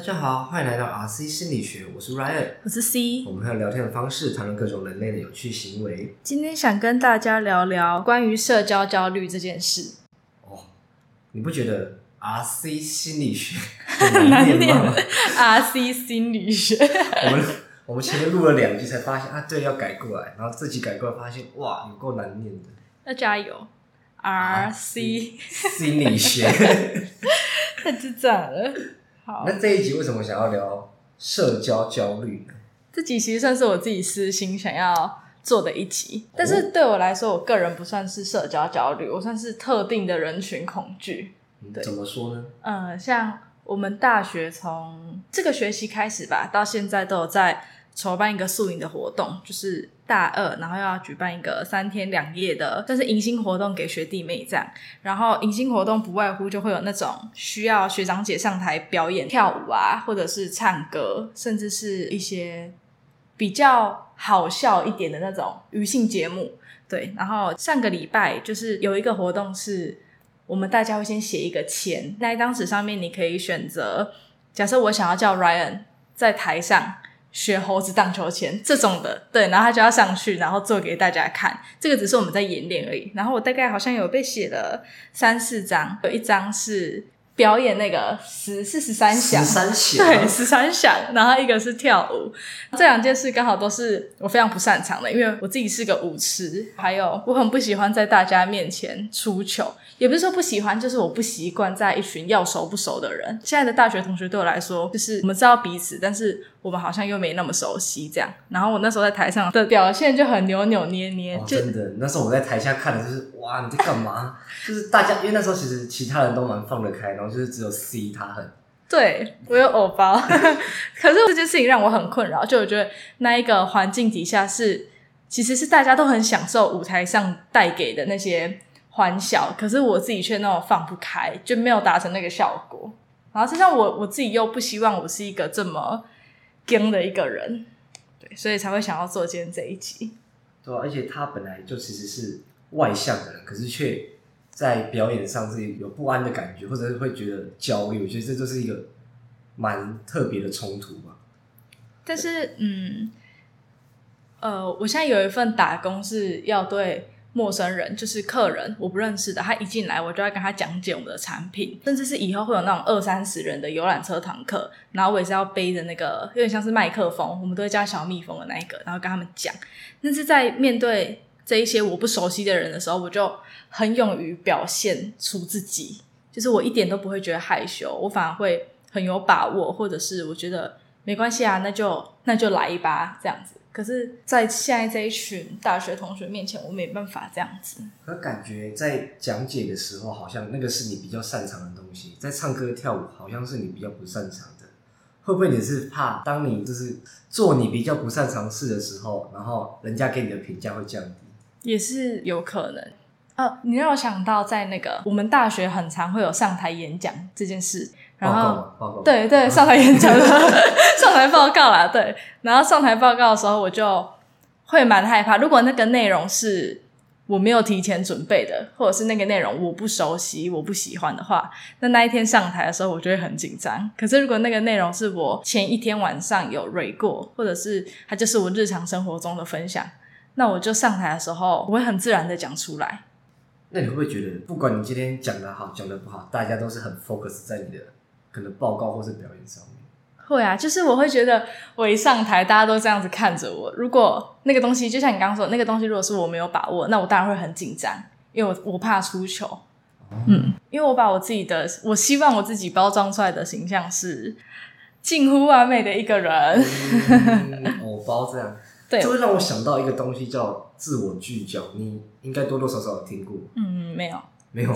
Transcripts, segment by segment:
大家好，欢迎来到 RC 心理学，我是 Ryan，我是 C，我们还有聊天的方式谈论各种人类的有趣行为。今天想跟大家聊聊关于社交焦虑这件事。哦，你不觉得 RC 心理学 很难念吗？RC 心理学，我们我们前面录了两集才发现啊，对，要改过来，然后自己改过来发现哇，有够难念的。要加油，RC 心理学，太智障了。那这一集为什么想要聊社交焦虑呢？这集其实算是我自己私心想要做的一集，但是对我来说，我个人不算是社交焦虑，我算是特定的人群恐惧。对，怎么说呢？嗯，像我们大学从这个学期开始吧，到现在都有在筹办一个宿营的活动，就是大二，然后要举办一个三天两夜的，算是迎新活动给学弟妹这样。然后迎新活动不外乎就会有那种需要学长姐上台表演跳舞啊，或者是唱歌，甚至是一些比较好笑一点的那种余兴节目。对，然后上个礼拜就是有一个活动是，我们大家会先写一个签，那一张纸上面你可以选择，假设我想要叫 Ryan 在台上。学猴子荡秋千这种的，对，然后他就要上去，然后做给大家看。这个只是我们在演练而已。然后我大概好像有被写了三四张，有一张是表演那个十四十三响，十三响，对，十三响。然后一个是跳舞，这两件事刚好都是我非常不擅长的，因为我自己是个舞痴，还有我很不喜欢在大家面前出糗。也不是说不喜欢，就是我不习惯在一群要熟不熟的人。现在的大学同学对我来说，就是我们知道彼此，但是我们好像又没那么熟悉这样。然后我那时候在台上的表现就很扭扭捏捏，哦、就真的。那时候我在台下看的就是哇，你在干嘛？就是大家，因为那时候其实其他人都蛮放得开，然后就是只有 C 他很。对，我有偶包，可是这件事情让我很困扰。就我觉得那一个环境底下是，其实是大家都很享受舞台上带给的那些。欢笑，可是我自己却那么放不开，就没有达成那个效果。然后，加上我我自己又不希望我是一个这么僵的一个人，对，所以才会想要做今天这一集。对啊，而且他本来就其实是外向的人，可是却在表演上是有不安的感觉，或者是会觉得焦虑。我觉得这就是一个蛮特别的冲突吧。但是，嗯，呃，我现在有一份打工是要对。陌生人就是客人，我不认识的。他一进来，我就要跟他讲解我们的产品，甚至是以后会有那种二三十人的游览车堂课，然后我也是要背着那个有点像是麦克风，我们都会叫小蜜蜂的那一个，然后跟他们讲。但是在面对这一些我不熟悉的人的时候，我就很勇于表现出自己，就是我一点都不会觉得害羞，我反而会很有把握，或者是我觉得没关系啊，那就那就来吧，这样子。可是，在现在这一群大学同学面前，我没办法这样子。可感觉在讲解的时候，好像那个是你比较擅长的东西；在唱歌跳舞，好像是你比较不擅长的。会不会你是怕，当你就是做你比较不擅长事的时候，然后人家给你的评价会降低？也是有可能。呃，你让我想到，在那个我们大学很常会有上台演讲这件事。然后，对对，上台演讲的，上台报告啦，对。然后上台报告的时候，我就会蛮害怕。如果那个内容是我没有提前准备的，或者是那个内容我不熟悉、我不喜欢的话，那那一天上台的时候，我就会很紧张。可是如果那个内容是我前一天晚上有 read 过，或者是它就是我日常生活中的分享，那我就上台的时候，我会很自然的讲出来。那你会不会觉得，不管你今天讲的好，讲的不好，大家都是很 focus 在你的？可能报告或是表演上面，会啊，就是我会觉得我一上台，大家都这样子看着我。如果那个东西，就像你刚刚说的，那个东西，如果是我没有把握，那我当然会很紧张，因为我我怕出糗。哦、嗯，因为我把我自己的，我希望我自己包装出来的形象是近乎完美的一个人。嗯、我包这样，对，就会让我想到一个东西叫自我聚焦，你应该多多少少有听过。嗯，没有，没有，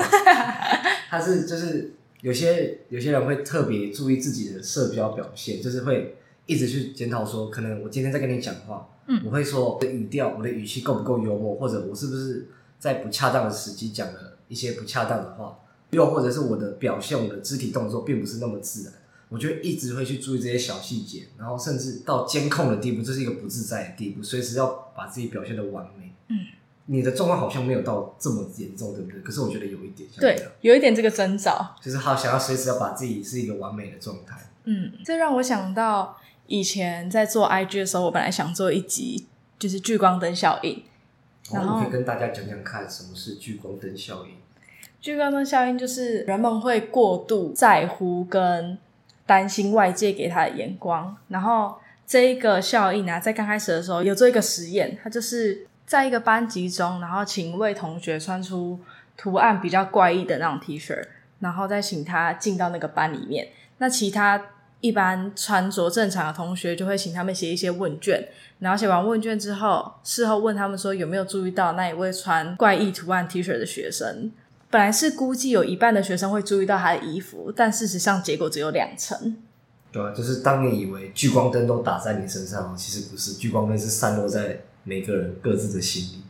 它是就是。有些有些人会特别注意自己的社交表现，就是会一直去检讨说，可能我今天在跟你讲话，嗯，我会说我的语调、我的语气够不够幽默，或者我是不是在不恰当的时机讲了一些不恰当的话，又或者是我的表现、我的肢体动作并不是那么自然，我就一直会去注意这些小细节，然后甚至到监控的地步，这是一个不自在的地步，随时要把自己表现得完美。嗯，你的状况好像没有到这么严重，对不对？可是我觉得有一点像，对，有一点这个征兆，就是好想要随时要把自己是一个完美的状态。嗯，这让我想到以前在做 IG 的时候，我本来想做一集就是聚光灯效应，然后我可以跟大家讲讲看什么是聚光灯效应。聚光灯效应就是人们会过度在乎跟担心外界给他的眼光，然后这一个效应呢，在刚开始的时候有做一个实验，它就是在一个班级中，然后请一位同学穿出图案比较怪异的那种 T 恤，然后再请他进到那个班里面。那其他一般穿着正常的同学就会请他们写一些问卷，然后写完问卷之后，事后问他们说有没有注意到那一位穿怪异图案 T 恤的学生。本来是估计有一半的学生会注意到他的衣服，但事实上结果只有两成。对啊，就是当你以为聚光灯都打在你身上，其实不是，聚光灯是散落在每个人各自的心理。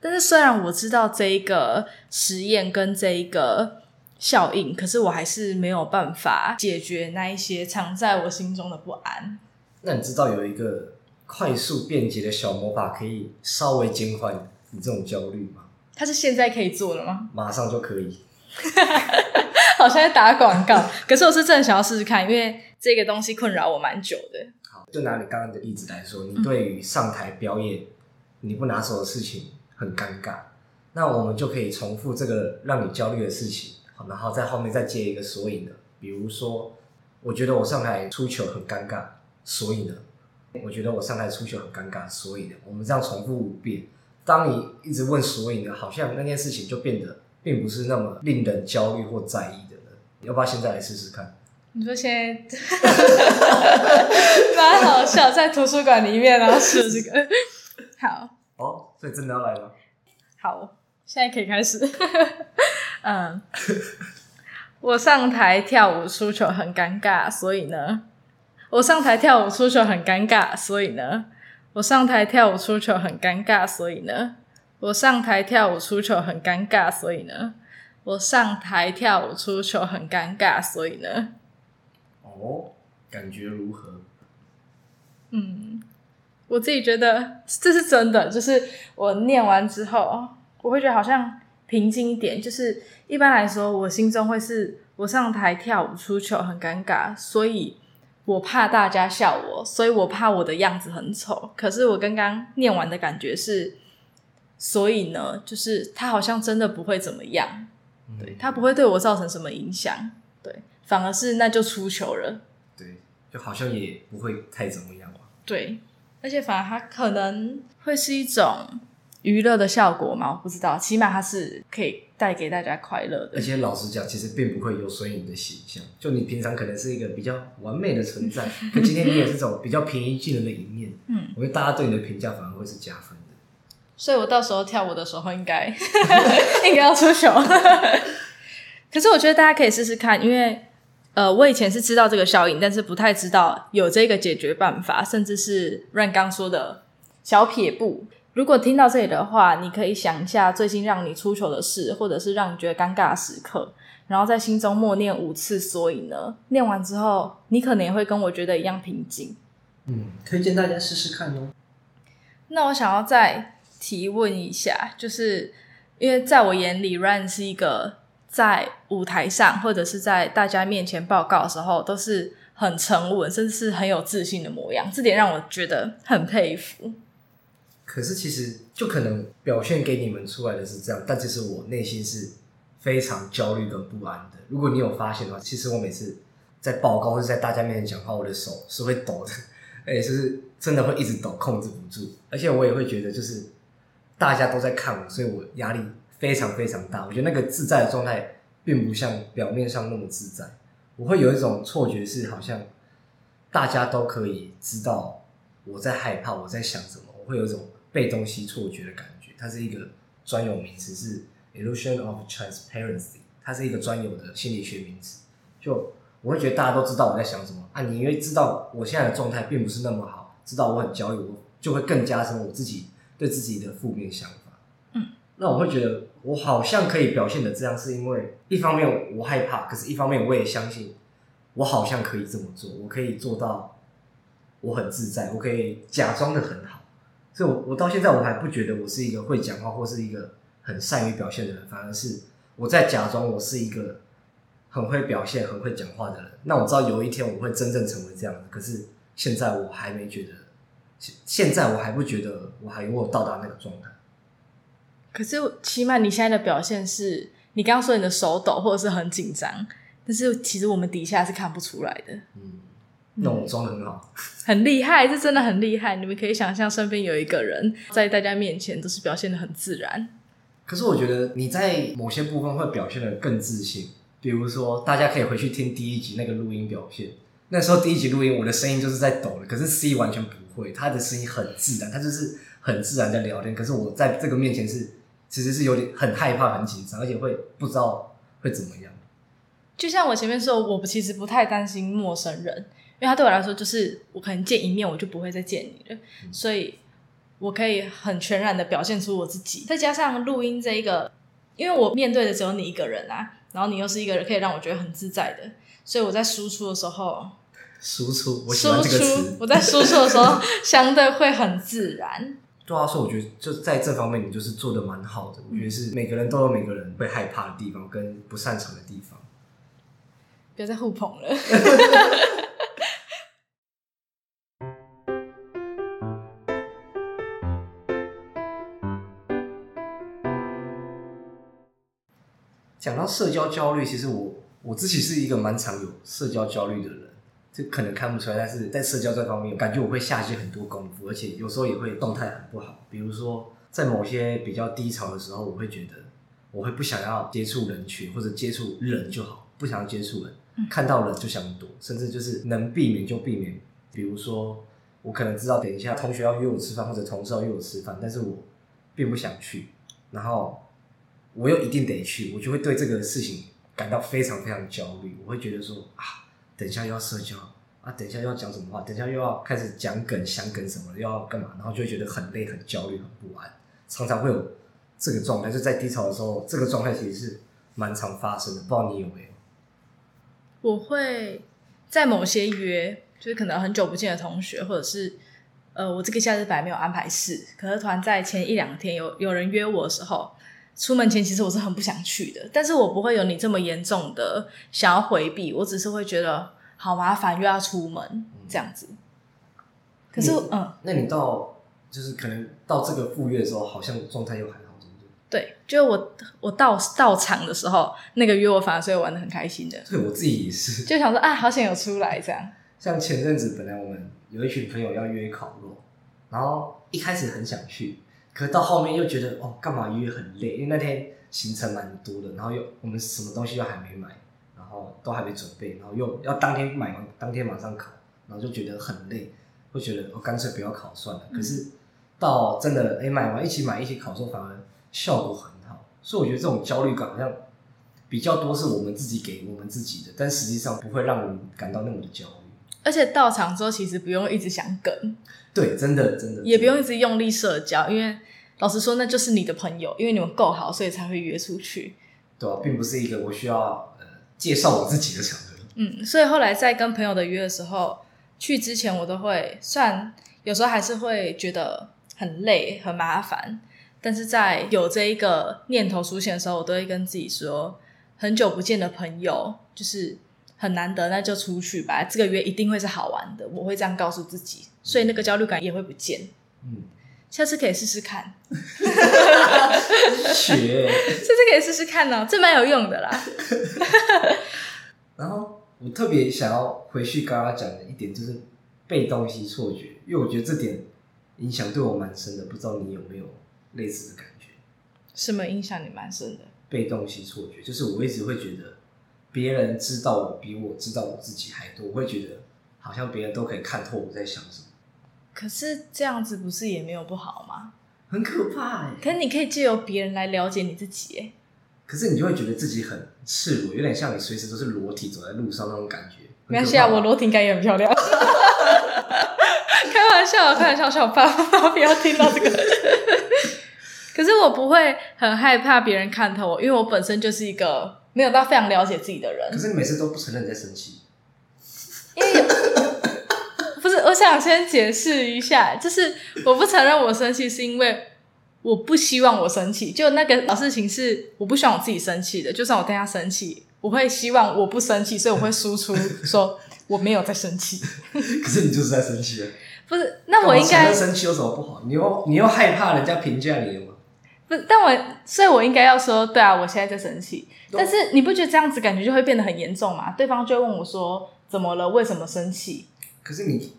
但是虽然我知道这一个实验跟这一个效应，可是我还是没有办法解决那一些藏在我心中的不安。那你知道有一个快速便捷的小魔法，可以稍微减缓你这种焦虑吗？它是现在可以做了吗？马上就可以。好像在打广告，可是我是真的想要试试看，因为这个东西困扰我蛮久的。好，就拿你刚刚的例子来说，你对于上台表演你不拿手的事情很尴尬，那我们就可以重复这个让你焦虑的事情，然后在后面再接一个所以呢，比如说，我觉得我上台出糗很尴尬，所以呢，我觉得我上台出糗很尴尬，所以呢，我们这样重复五遍。当你一直问所以呢，好像那件事情就变得并不是那么令人焦虑或在意的了。要不要现在来试试看？你说现在 蛮好笑，在图书馆里面然后试这个。好哦，所以真的要来了。好，现在可以开始。嗯，我上台跳舞出糗很尴尬，所以呢，我上台跳舞出糗很尴尬，所以呢。我上台跳舞出糗很尴尬，所以呢，我上台跳舞出糗很尴尬，所以呢，我上台跳舞出糗很尴尬，所以呢，哦，感觉如何？嗯，我自己觉得这是真的，就是我念完之后，我会觉得好像平静一点。就是一般来说，我心中会是我上台跳舞出糗很尴尬，所以。我怕大家笑我，所以我怕我的样子很丑。可是我刚刚念完的感觉是，所以呢，就是他好像真的不会怎么样，对，他不会对我造成什么影响，对，反而是那就出糗了，对，就好像也不会太怎么样吧，对，而且反而它可能会是一种娱乐的效果嘛，我不知道，起码它是可以。带给大家快乐的，而且老实讲，其实并不会有损你的形象。就你平常可能是一个比较完美的存在，可今天你也是种比较平易近人的一面，嗯，我觉得大家对你的评价反而会是加分的。所以我到时候跳舞的时候应该 应该要出糗。可是我觉得大家可以试试看，因为呃，我以前是知道这个效应，但是不太知道有这个解决办法，甚至是 Ryan 刚说的小撇步。如果听到这里的话，你可以想一下最近让你出糗的事，或者是让你觉得尴尬的时刻，然后在心中默念五次。所以呢，念完之后，你可能也会跟我觉得一样平静。嗯，推荐大家试试看哦。那我想要再提问一下，就是因为在我眼里，Ryan 是一个在舞台上或者是在大家面前报告的时候都是很沉稳，甚至是很有自信的模样，这点让我觉得很佩服。可是其实就可能表现给你们出来的是这样，但其实我内心是非常焦虑跟不安的。如果你有发现的话，其实我每次在报告或者在大家面前讲话，我的手是会抖的，哎，就是真的会一直抖，控制不住。而且我也会觉得，就是大家都在看我，所以我压力非常非常大。我觉得那个自在的状态，并不像表面上那么自在。我会有一种错觉，是好像大家都可以知道我在害怕，我在想什么。我会有一种。被东西错觉的感觉，它是一个专有名词，是 illusion of transparency，它是一个专有的心理学名词。就我会觉得大家都知道我在想什么啊，你因为知道我现在的状态并不是那么好，知道我很焦虑，我就会更加深我自己对自己的负面想法。嗯，那我会觉得我好像可以表现的这样，是因为一方面我害怕，可是一方面我也相信我好像可以这么做，我可以做到我很自在，我可以假装的很好。所以我我到现在我还不觉得我是一个会讲话或是一个很善于表现的人，反而是我在假装我是一个很会表现、很会讲话的人。那我知道有一天我会真正成为这样的，可是现在我还没觉得，现现在我还不觉得我还有到达那个状态。可是起码你现在的表现是，你刚刚说你的手抖或者是很紧张，但是其实我们底下是看不出来的。嗯。那我装的很好，很厉害，这真的很厉害。你们可以想象，身边有一个人在大家面前都是表现的很自然。可是我觉得你在某些部分会表现的更自信，比如说，大家可以回去听第一集那个录音表现。那时候第一集录音，我的声音就是在抖的，可是 C 完全不会，他的声音很自然，他就是很自然的聊天。可是我在这个面前是，其实是有点很害怕、很紧张，而且会不知道会怎么样。就像我前面说，我其实不太担心陌生人。因为他对我来说，就是我可能见一面我就不会再见你了，嗯、所以我可以很全然的表现出我自己。再加上录音这一个，因为我面对的只有你一个人啊，然后你又是一个人，可以让我觉得很自在的，所以我在输出的时候，输出，我。输出，我在输出的时候 相对会很自然。对啊，所以我觉得就在这方面，你就是做的蛮好的。我觉得是每个人都有每个人会害怕的地方跟不擅长的地方。不要再互捧了。讲到社交焦虑，其实我我自己是一个蛮常有社交焦虑的人，这可能看不出来，但是在社交这方面，感觉我会下一些很多功夫，而且有时候也会状态很不好。比如说，在某些比较低潮的时候，我会觉得我会不想要接触人群，或者接触人就好，不想要接触人，看到人就想躲，甚至就是能避免就避免。比如说，我可能知道等一下同学要约我吃饭，或者同事要约我吃饭，但是我并不想去，然后。我又一定得去，我就会对这个事情感到非常非常焦虑。我会觉得说啊，等一下又要社交啊，等一下又要讲什么话，等一下又要开始讲梗、想梗什么，又要干嘛，然后就会觉得很累、很焦虑、很不安，常常会有这个状态。就在低潮的时候，这个状态其实是蛮常发生的。不知道你有没有？我会在某些约，就是可能很久不见的同学，或者是呃，我这个假日本来没有安排事，可是突然在前一两天有有人约我的时候。出门前其实我是很不想去的，但是我不会有你这么严重的想要回避，我只是会觉得好麻烦，又要出门、嗯、这样子。可是，嗯，那你到就是可能到这个赴约的时候，好像状态又还好，对不对？对，就我我到到场的时候，那个约我反而是会玩的很开心的。对，我自己也是，就想说啊，好想有出来这样。像前阵子本来我们有一群朋友要约烤肉，然后一开始很想去。可到后面又觉得哦，干嘛约很累？因为那天行程蛮多的，然后又我们什么东西又还没买，然后都还没准备，然后又要当天买完，当天马上考，然后就觉得很累，会觉得我干脆不要考算了。可是到真的哎、欸、买完一起买一起考之后，反而效果很好。所以我觉得这种焦虑感好像比较多是我们自己给我们自己的，但实际上不会让我们感到那么的焦虑。而且到场之后，其实不用一直想梗。对，真的真的，也不用一直用力社交，因为老实说，那就是你的朋友，因为你们够好，所以才会约出去。对啊，并不是一个我需要呃介绍我自己的场合。嗯，所以后来在跟朋友的约的时候，去之前我都会，虽然有时候还是会觉得很累、很麻烦，但是在有这一个念头出现的时候，我都会跟自己说，很久不见的朋友就是。很难得，那就出去吧。这个月一定会是好玩的，我会这样告诉自己，所以那个焦虑感也会不见。嗯，下次可以试试看。学，下次可以试试看呢、喔，这蛮有用的啦。然后我特别想要回去刚刚讲的一点，就是被东西错觉，因为我觉得这点影响对我蛮深的，不知道你有没有类似的感觉？什么影响你蛮深的？被东西错觉，就是我一直会觉得。别人知道我比我知道我自己还多，我会觉得好像别人都可以看透我在想什么。可是这样子不是也没有不好吗？很可怕哎！可是你可以借由别人来了解你自己哎。可是你就会觉得自己很赤裸，有点像你随时都是裸体走在路上那种感觉。没关系啊，我裸体感也很漂亮。开玩笑，开玩笑，小爸爸不要听到这个。可是我不会很害怕别人看透我，因为我本身就是一个。没有到非常了解自己的人，可是你每次都不承认你在生气，因为不是，我想先解释一下，就是我不承认我生气，是因为我不希望我生气。就那个老事情是我不希望我自己生气的，就算我跟他生气，我会希望我不生气，所以我会输出说我没有在生气。可是你就是在生气啊！不是，那我应该生气有什么不好？你又你又害怕人家评价你？不，但我所以，我应该要说，对啊，我现在在生气。但是你不觉得这样子感觉就会变得很严重吗？对方就会问我说：“怎么了？为什么生气？”可是你，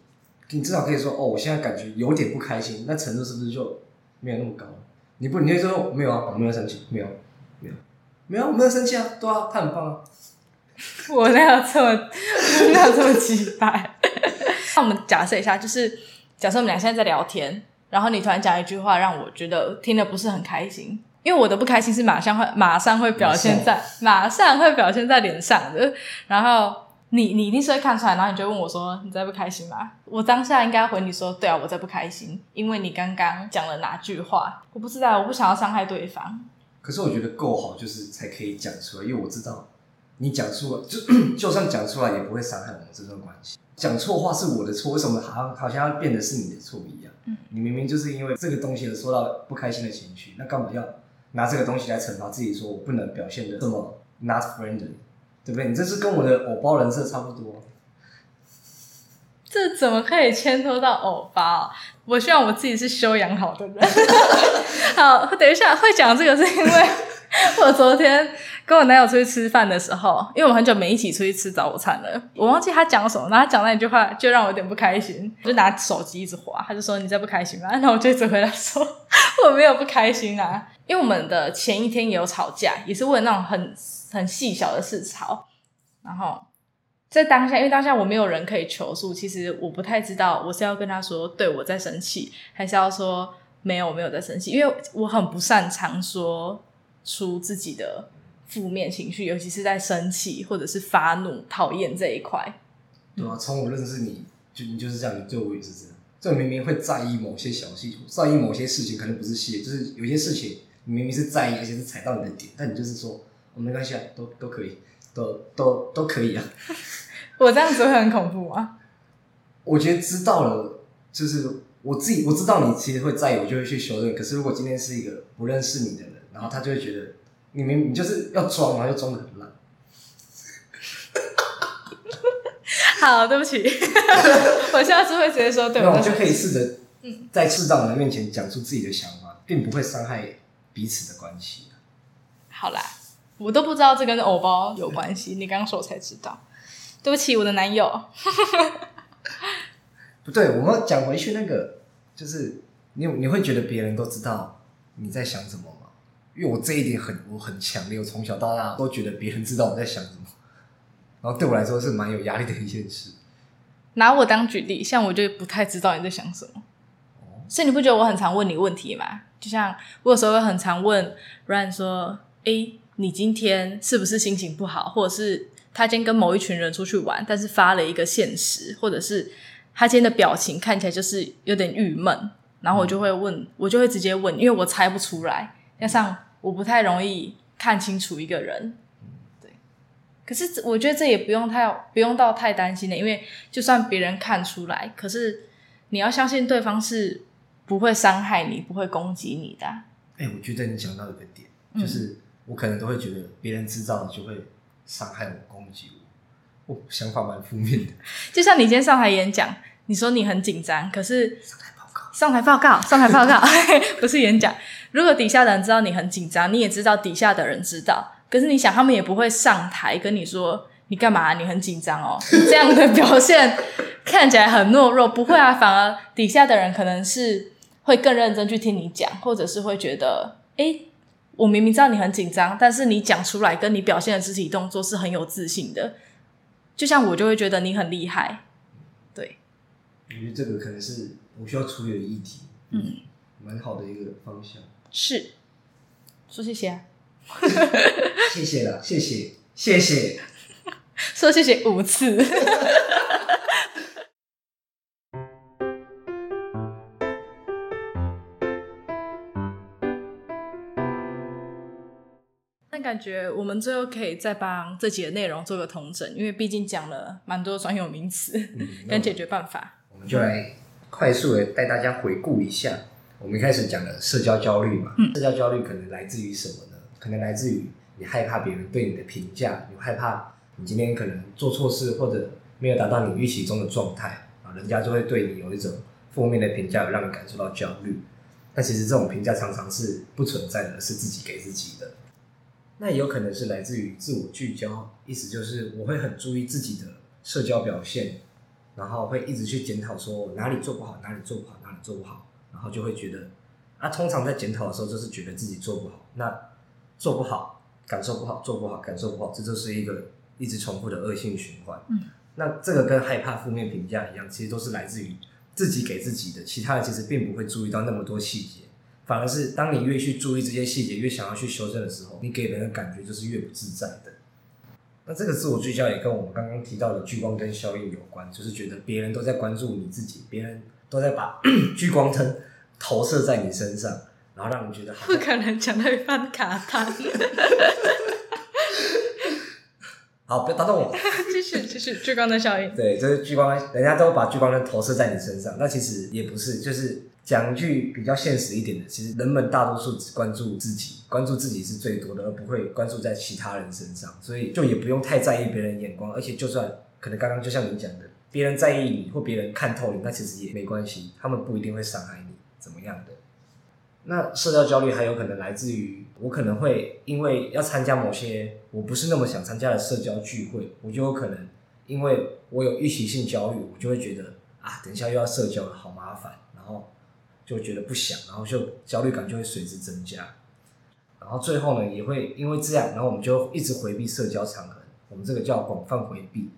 你至少可以说：“哦，我现在感觉有点不开心。”那程度是不是就没有那么高？你不，你就说：“没有啊，我没有生气，没有，没有，没有，没有生气啊，对啊，他很棒啊。”我哪有这么，我哪有这么奇怪？那我们假设一下，就是假设我们俩现在在聊天，然后你突然讲一句话，让我觉得听得不是很开心。因为我的不开心是马上会马上会表现在马上会表现在脸上的，然后你你一定是会看出来，然后你就问我说，你在不开心吗？我当下应该回你说，对啊，我在不开心，因为你刚刚讲了哪句话？我不知道，我不想要伤害对方。可是我觉得够好，就是才可以讲出来，因为我知道你讲出来就就算讲出来也不会伤害我们这段关系。讲错话是我的错，为什么好像好像要变得是你的错一样？你明明就是因为这个东西而受到不开心的情绪，那干嘛要？拿这个东西来惩罚自己，说我不能表现的这么 not friendly，对不对？你这是跟我的偶包人设差不多。这怎么可以牵拖到偶包？我希望我自己是修养好的人。好，等一下会讲这个是因为我昨天。跟我男友出去吃饭的时候，因为我们很久没一起出去吃早餐了，我忘记他讲什么，然后他讲那一句话就让我有点不开心，我就拿手机一直滑，他就说，你在不开心吗？然后我就一直回来说 我没有不开心啊，因为我们的前一天也有吵架，也是为了那种很很细小的事吵，然后在当下，因为当下我没有人可以求诉，其实我不太知道我是要跟他说对我在生气，还是要说没有我没有在生气，因为我很不擅长说出自己的。负面情绪，尤其是在生气或者是发怒、讨厌这一块。对啊，从我认识你就你就是这样，你对我也是这样。就明明会在意某些小细节，在意某些事情，可能不是细，就是有些事情你明明是在意，而且是踩到你的点，但你就是说，哦，没关系啊，都都可以，都都都可以啊。我这样子会很恐怖吗？我觉得知道了，就是我自己我知道你其实会在意，我就会去修正。可是如果今天是一个不认识你的人，然后他就会觉得。你明你就是要装，然后又装的很烂。好，对不起，我下次会直接说对。那我就可以试着在适当人面前讲出自己的想法，并不会伤害彼此的关系。好啦，我都不知道这跟偶包有关系，你刚刚说我才知道。对不起，我的男友。不对，我们讲回去那个，就是你你会觉得别人都知道你在想什么吗？因为我这一点很我很强烈，我从小到大都觉得别人知道我在想什么，然后对我来说是蛮有压力的一件事。拿我当举例，像我就不太知道你在想什么，哦、所以你不觉得我很常问你问题吗？就像我有时候会很常问 Ryan 说：“诶，你今天是不是心情不好？或者是他今天跟某一群人出去玩，但是发了一个现实，或者是他今天的表情看起来就是有点郁闷，然后我就会问，嗯、我就会直接问，因为我猜不出来。”加上我不太容易看清楚一个人，对。可是我觉得这也不用太不用到太担心的，因为就算别人看出来，可是你要相信对方是不会伤害你、不会攻击你的。哎、欸，我觉得你讲到一个点，就是我可能都会觉得别人知道就会伤害我、攻击我，我想法蛮负面的。就像你今天上台演讲，你说你很紧张，可是上台报告、上台报告、不是演讲。如果底下的人知道你很紧张，你也知道底下的人知道，可是你想，他们也不会上台跟你说你干嘛？你很紧张哦，这样的表现 看起来很懦弱。不会啊，反而底下的人可能是会更认真去听你讲，或者是会觉得，诶，我明明知道你很紧张，但是你讲出来跟你表现的肢体动作是很有自信的。就像我就会觉得你很厉害，对。我觉得这个可能是我需要处理的议题，嗯，蛮好的一个方向。是，说谢谢啊，谢谢了，谢谢，谢谢，说谢谢五次。那感觉我们最后可以再帮这集的内容做个统整，因为毕竟讲了蛮多专有名词跟解决办法。我们就来快速的带大家回顾一下，我们一开始讲的社交焦虑嘛。嗯、社交焦虑可能来自于什么呢？可能来自于你害怕别人对你的评价，你害怕你今天可能做错事或者没有达到你预期中的状态啊，人家就会对你有一种负面的评价，让你感受到焦虑。但其实这种评价常常是不存在的，是自己给自己的。那也有可能是来自于自我聚焦，意思就是我会很注意自己的社交表现，然后会一直去检讨说我哪里做不好，哪里做不好，哪里做不好，然后就会觉得啊，通常在检讨的时候就是觉得自己做不好，那做不好，感受不好，做不好，感受不好，这就是一个一直重复的恶性循环。嗯，那这个跟害怕负面评价一样，其实都是来自于。自己给自己的，其他人其实并不会注意到那么多细节，反而是当你越去注意这些细节，越想要去修正的时候，你给人的感觉就是越不自在的。那这个自我聚焦也跟我们刚刚提到的聚光灯效应有关，就是觉得别人都在关注你自己，别人都在把 聚光灯投射在你身上，然后让你觉得好。不可能讲到一半卡弹。好，不要打断我。继续，继续，聚光灯效应。对，就是聚光灯，人家都把聚光灯投射在你身上，那其实也不是。就是讲一句比较现实一点的，其实人们大多数只关注自己，关注自己是最多的，而不会关注在其他人身上。所以就也不用太在意别人眼光，而且就算可能刚刚就像你讲的，别人在意你或别人看透你，那其实也没关系，他们不一定会伤害你，怎么样的。那社交焦虑还有可能来自于我可能会因为要参加某些我不是那么想参加的社交聚会，我就有可能因为我有预期性焦虑，我就会觉得啊，等一下又要社交了，好麻烦，然后就觉得不想，然后就焦虑感就会随之增加，然后最后呢也会因为这样，然后我们就一直回避社交场合，我们这个叫广泛回避，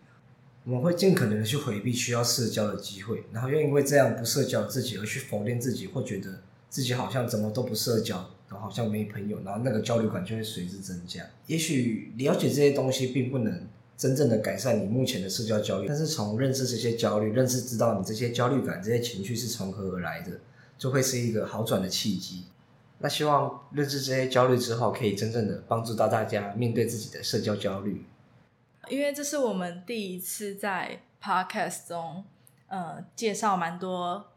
我们会尽可能的去回避需要社交的机会，然后又因为这样不社交自己而去否定自己，或觉得。自己好像怎么都不社交，然后好像没朋友，然后那个焦虑感就会随之增加。也许了解这些东西并不能真正的改善你目前的社交焦虑，但是从认识这些焦虑，认识知道你这些焦虑感、这些情绪是从何而来的，就会是一个好转的契机。那希望认识这些焦虑之后，可以真正的帮助到大家面对自己的社交焦虑。因为这是我们第一次在 Podcast 中，呃，介绍蛮多。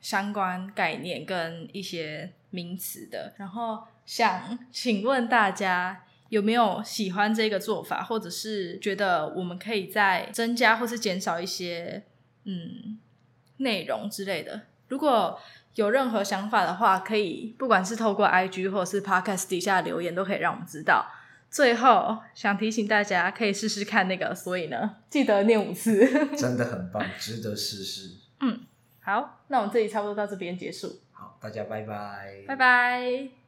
相关概念跟一些名词的，然后想请问大家有没有喜欢这个做法，或者是觉得我们可以再增加或是减少一些嗯内容之类的？如果有任何想法的话，可以不管是透过 IG 或者是 Podcast 底下留言，都可以让我们知道。最后想提醒大家，可以试试看那个，所以呢，记得念五次，真的很棒，值得试试。嗯。好，那我们这里差不多到这边结束。好，大家拜拜。拜拜。